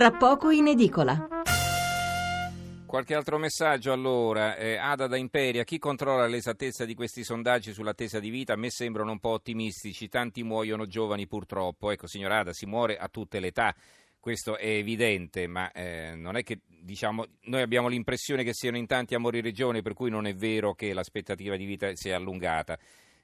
tra poco in edicola. Qualche altro messaggio allora, eh, Ada da Imperia, chi controlla l'esattezza di questi sondaggi sull'attesa di vita? A me sembrano un po' ottimistici, tanti muoiono giovani purtroppo, ecco signor Ada, si muore a tutte le età, questo è evidente, ma eh, non è che diciamo, noi abbiamo l'impressione che siano in tanti a morire giovani, per cui non è vero che l'aspettativa di vita si è allungata.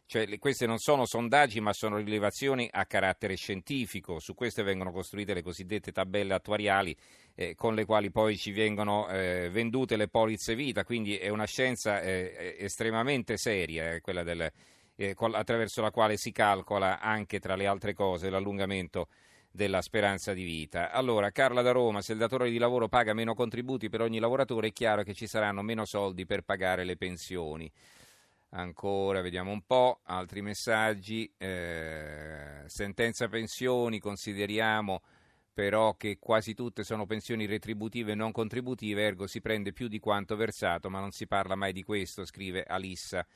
Cioè, queste non sono sondaggi, ma sono rilevazioni a carattere scientifico. Su queste vengono costruite le cosiddette tabelle attuariali eh, con le quali poi ci vengono eh, vendute le polizze vita. Quindi è una scienza eh, estremamente seria, eh, quella del, eh, attraverso la quale si calcola anche tra le altre cose l'allungamento della speranza di vita. Allora, Carla da Roma, se il datore di lavoro paga meno contributi per ogni lavoratore, è chiaro che ci saranno meno soldi per pagare le pensioni. Ancora, vediamo un po', altri messaggi. Eh, sentenza pensioni, consideriamo però che quasi tutte sono pensioni retributive e non contributive, ergo si prende più di quanto versato, ma non si parla mai di questo, scrive Alissa.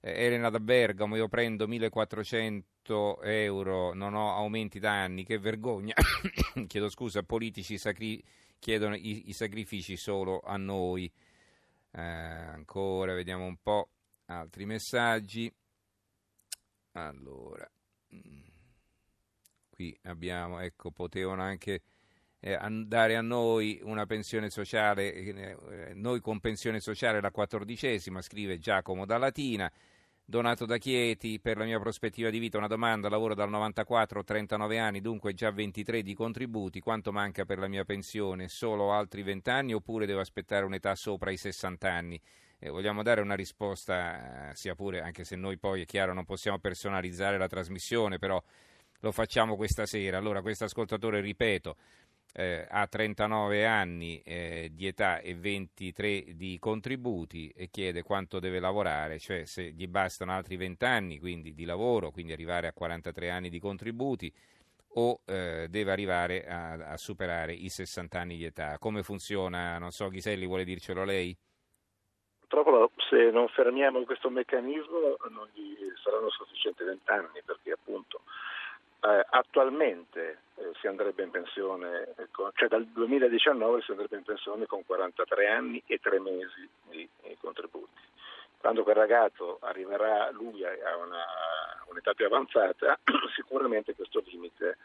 Eh, Elena da Bergamo, io prendo 1400 euro, non ho aumenti da anni, che vergogna. Chiedo scusa, politici sacri- chiedono i-, i, sacrifici solo a noi. Eh, ancora, vediamo un po' altri messaggi. Allora, mm, qui abbiamo, ecco, potevano anche eh, dare a noi una pensione sociale, eh, noi con pensione sociale la quattordicesima, scrive Giacomo da Latina. Donato da Chieti, per la mia prospettiva di vita una domanda, lavoro dal 94, ho 39 anni, dunque già 23 di contributi, quanto manca per la mia pensione? Solo altri 20 anni oppure devo aspettare un'età sopra i 60 anni? Eh, vogliamo dare una risposta, eh, sia pure, anche se noi poi è chiaro non possiamo personalizzare la trasmissione, però lo facciamo questa sera. Allora, questo ascoltatore, ripeto, eh, ha 39 anni eh, di età e 23 di contributi e chiede quanto deve lavorare, cioè se gli bastano altri 20 anni quindi, di lavoro, quindi arrivare a 43 anni di contributi o eh, deve arrivare a, a superare i 60 anni di età. Come funziona? Non so, Ghiselli vuole dircelo lei? purtroppo se non fermiamo questo meccanismo non gli saranno sufficienti vent'anni perché appunto eh, attualmente si andrebbe in pensione, con, cioè dal 2019 si andrebbe in pensione con 43 anni e 3 mesi di, di contributi. Quando quel ragazzo arriverà lui a una, un'età più avanzata, sicuramente questo limite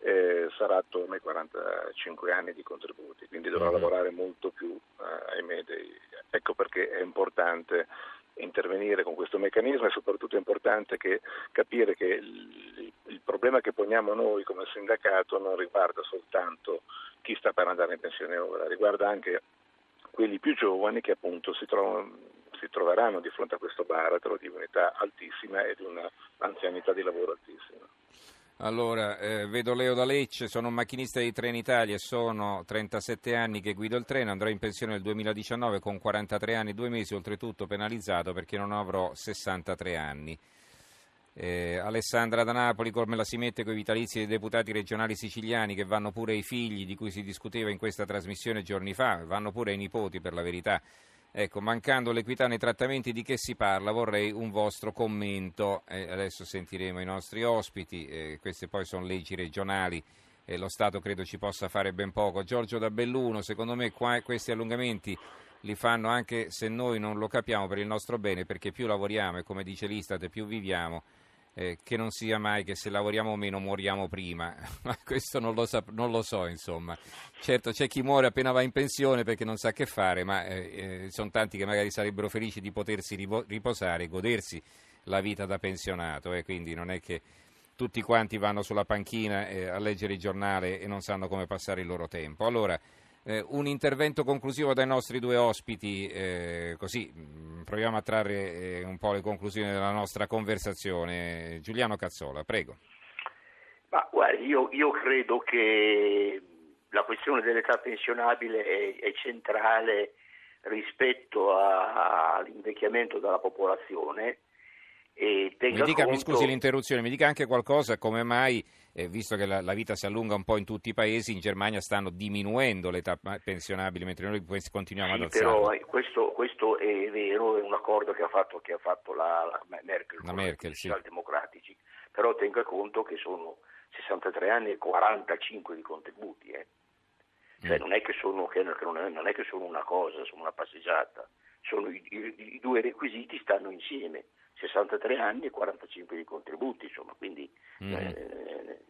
eh, sarà attorno ai 45 anni di contributi, quindi dovrà mm-hmm. lavorare molto più, eh, ahimè, dei, ecco perché è importante intervenire con questo meccanismo e soprattutto è importante che, capire che il, il, problema che poniamo noi come sindacato non riguarda soltanto chi sta per andare in pensione ora, riguarda anche quelli più giovani che appunto si, trovano, si troveranno di fronte a questo baratro di un'età altissima e di un'anzianità di lavoro altissima. Allora, eh, vedo Leo da Lecce, sono un macchinista di Trenitalia, sono 37 anni che guido il treno, andrò in pensione nel 2019 con 43 anni e due mesi, oltretutto penalizzato perché non avrò 63 anni. Eh, Alessandra da Napoli, come la si mette con i vitalizi dei deputati regionali siciliani che vanno pure ai figli di cui si discuteva in questa trasmissione giorni fa, vanno pure ai nipoti per la verità. Ecco, mancando l'equità nei trattamenti di che si parla, vorrei un vostro commento. Eh, adesso sentiremo i nostri ospiti, eh, queste poi sono leggi regionali e lo Stato credo ci possa fare ben poco. Giorgio da Belluno, secondo me qua, questi allungamenti li fanno anche se noi non lo capiamo per il nostro bene, perché più lavoriamo e come dice l'Istat più viviamo eh, che non sia mai che se lavoriamo meno moriamo prima, ma questo non lo, sa- non lo, so, insomma. Certo c'è chi muore appena va in pensione perché non sa che fare, ma eh, eh, sono tanti che magari sarebbero felici di potersi ripo- riposare, godersi la vita da pensionato, e eh, quindi non è che tutti quanti vanno sulla panchina eh, a leggere il giornale e non sanno come passare il loro tempo. Allora, eh, un intervento conclusivo dai nostri due ospiti, eh, così mm, proviamo a trarre eh, un po' le conclusioni della nostra conversazione. Giuliano Cazzola, prego. Ma, guardi, io, io, credo che la questione dell'età pensionabile è, è centrale rispetto a, all'invecchiamento della popolazione. Mi dica, conto... mi scusi l'interruzione, mi dica anche qualcosa come mai eh, visto che la, la, vita si allunga un po' in tutti i paesi, in Germania stanno diminuendo l'età pensionabile, mentre noi continuiamo sì, ad alzare. Però eh, questo, questo, è vero, è un accordo che ha fatto, che ha fatto la, la, Merkel, la Merkel i socialdemocratici, però tenga conto che sono 63 anni e 45 di contributi. Eh. Cioè, mm. non, è che sono, che non, è, non, è che sono, una cosa, sono una passeggiata. Sono i, i, i, due requisiti stanno insieme, 63 anni e 45 di contributi, insomma, quindi, mm. eh,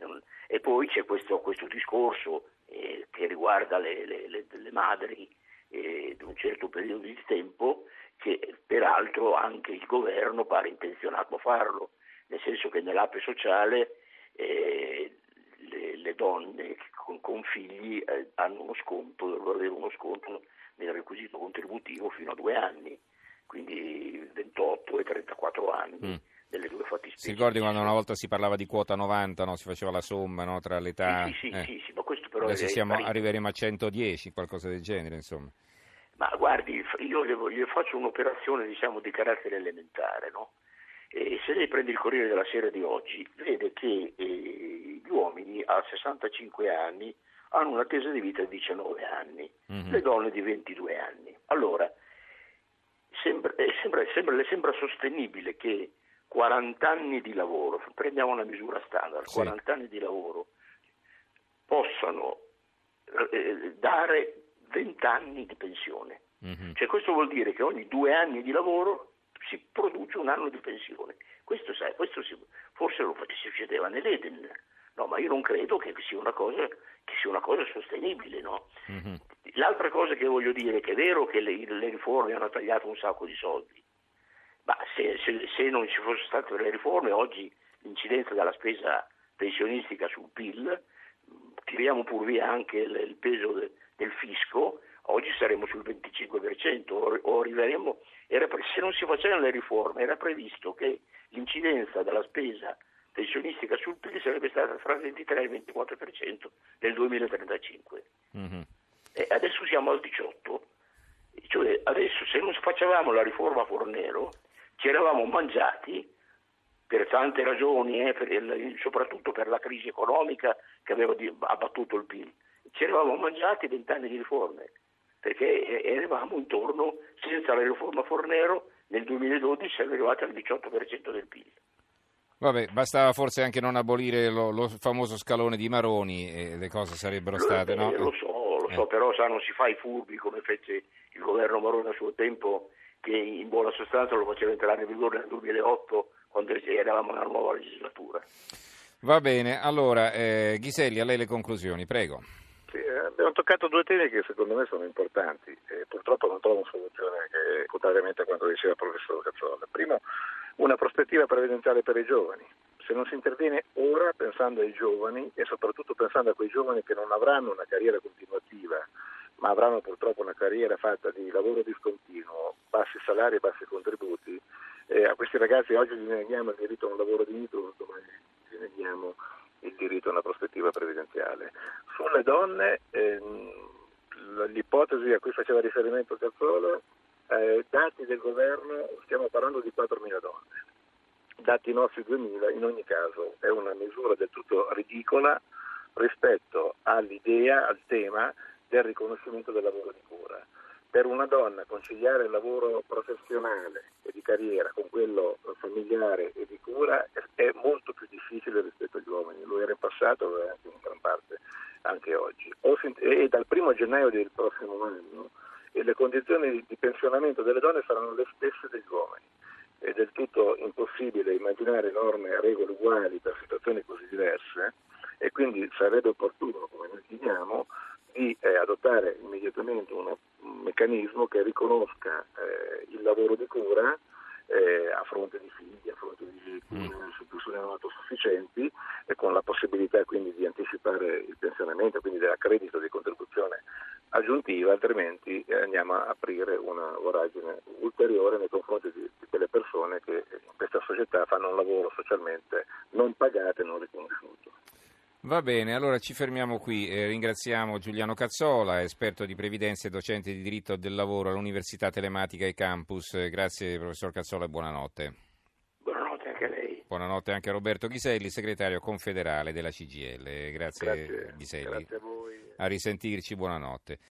e poi c'è questo, questo discorso eh, che riguarda le, le, le, le madri eh, di un certo periodo di tempo che peraltro anche il governo pare intenzionato a farlo, nel senso che nell'ape sociale eh, le, le, donne con, con figli eh, hanno uno sconto, devono avere uno sconto nel requisito contributivo fino a due anni, quindi 28 e 34 anni. Mm. Delle due fattispecie. Si ricordi quando una volta si parlava di quota 90, no? si faceva la somma no? tra l'età... Sì, sì, eh. sì, sì, ma questo però Adesso siamo, arriveremo a 110, qualcosa del genere, insomma. Ma guardi, io gli faccio un'operazione diciamo, di carattere elementare, no? E se lei prende il Corriere della Sera di oggi, vede che eh, gli uomini a 65 anni hanno un'attesa di vita di 19 anni, mm-hmm. le donne di 22 anni. Allora, sembra, eh, sembra, sembra, le sembra sostenibile che 40 anni di lavoro, prendiamo una misura standard, sì. 40 anni di lavoro, possano eh, dare 20 anni di pensione. Mm-hmm. Cioè, questo vuol dire che ogni due anni di lavoro si produce un anno di pensione. Questo, sai, questo si, forse lo succedeva nell'Eden, no, ma io non credo che sia una cosa, che sia una cosa sostenibile. No? Mm-hmm. L'altra cosa che voglio dire è che è vero che le, le riforme hanno tagliato un sacco di soldi, ma se, se, se non ci fossero state le riforme oggi l'incidenza della spesa pensionistica sul PIL, tiriamo pur via anche il, il peso de, del fisco, oggi saremo sul 25% o, o arriveremo, era, se non si facevano le riforme era previsto che l'incidenza della spesa pensionistica sul PIL sarebbe stata tra il 23 e il 24% nel 2035. Mm-hmm. Adesso siamo al 18%. Cioè adesso se non facevamo la riforma Fornero ci eravamo mangiati per tante ragioni, eh, per il, soprattutto per la crisi economica che aveva abbattuto il PIL ci eravamo mangiati vent'anni di riforme, perché eravamo intorno, senza la riforma Fornero, nel 2012 siamo arrivati al 18% del PIL. Vabbè, bastava forse anche non abolire lo, lo famoso scalone di Maroni e le cose sarebbero state, eh, no? Lo so, lo so, eh. però sa, non si fa i furbi come fece il governo Maroni a suo tempo, che in buona sostanza lo faceva entrare in vigore nel 2008 quando eravamo nella nuova legislatura. Va bene, allora eh, Ghiselli, a lei le conclusioni, prego. Sì, eh, abbiamo toccato due temi che secondo me sono importanti e purtroppo non trovo soluzione che, contrariamente a quanto diceva il professor Cazzola. Primo, una prospettiva previdenziale per i giovani. Se non si interviene ora pensando ai giovani e soprattutto pensando a quei giovani che non avranno una carriera continuativa, ma avranno purtroppo una carriera fatta di lavoro discontinuo, bassi salari e bassi contributi, eh, a questi ragazzi oggi gli neghiamo il diritto a un lavoro dignitoso, ma gli neghiamo il diritto a una prospettiva previdenziale. Sulle donne, ehm, l'ipotesi a cui faceva riferimento Cazzola, eh, dati del governo, stiamo parlando di 4.000 donne. Dati nostri 2.000, in ogni caso è una misura del tutto ridicola rispetto all'idea, al tema del riconoscimento del lavoro di cura per una donna conciliare il lavoro professionale e di carriera con quello familiare e di cura è molto più difficile rispetto agli uomini, lo era in passato, lo è anche in gran parte anche oggi. E dal primo gennaio del prossimo anno le condizioni di pensionamento delle donne saranno le stesse degli uomini. Del tutto impossibile immaginare norme e regole uguali per situazioni così diverse e quindi sarebbe opportuno, come noi chiediamo, di eh, adottare immediatamente un meccanismo che riconosca eh, il lavoro di cura eh, a fronte di figli, a fronte di mm. persone non autosufficienti e con la possibilità quindi di anticipare il pensionamento, quindi dell'accredito di contribuzione aggiuntiva, altrimenti eh, andiamo a aprire una voragine ulteriore nei confronti persone che in questa società fanno un lavoro socialmente non pagato e non riconosciuto. Va bene, allora ci fermiamo qui. Eh, ringraziamo Giuliano Cazzola, esperto di previdenza e docente di diritto del lavoro all'Università Telematica e Campus. Eh, grazie professor Cazzola e buonanotte. Buonanotte anche a lei. Buonanotte anche a Roberto Ghiselli, segretario confederale della CGL. Grazie, grazie Ghiselli. Grazie a voi. A risentirci, buonanotte.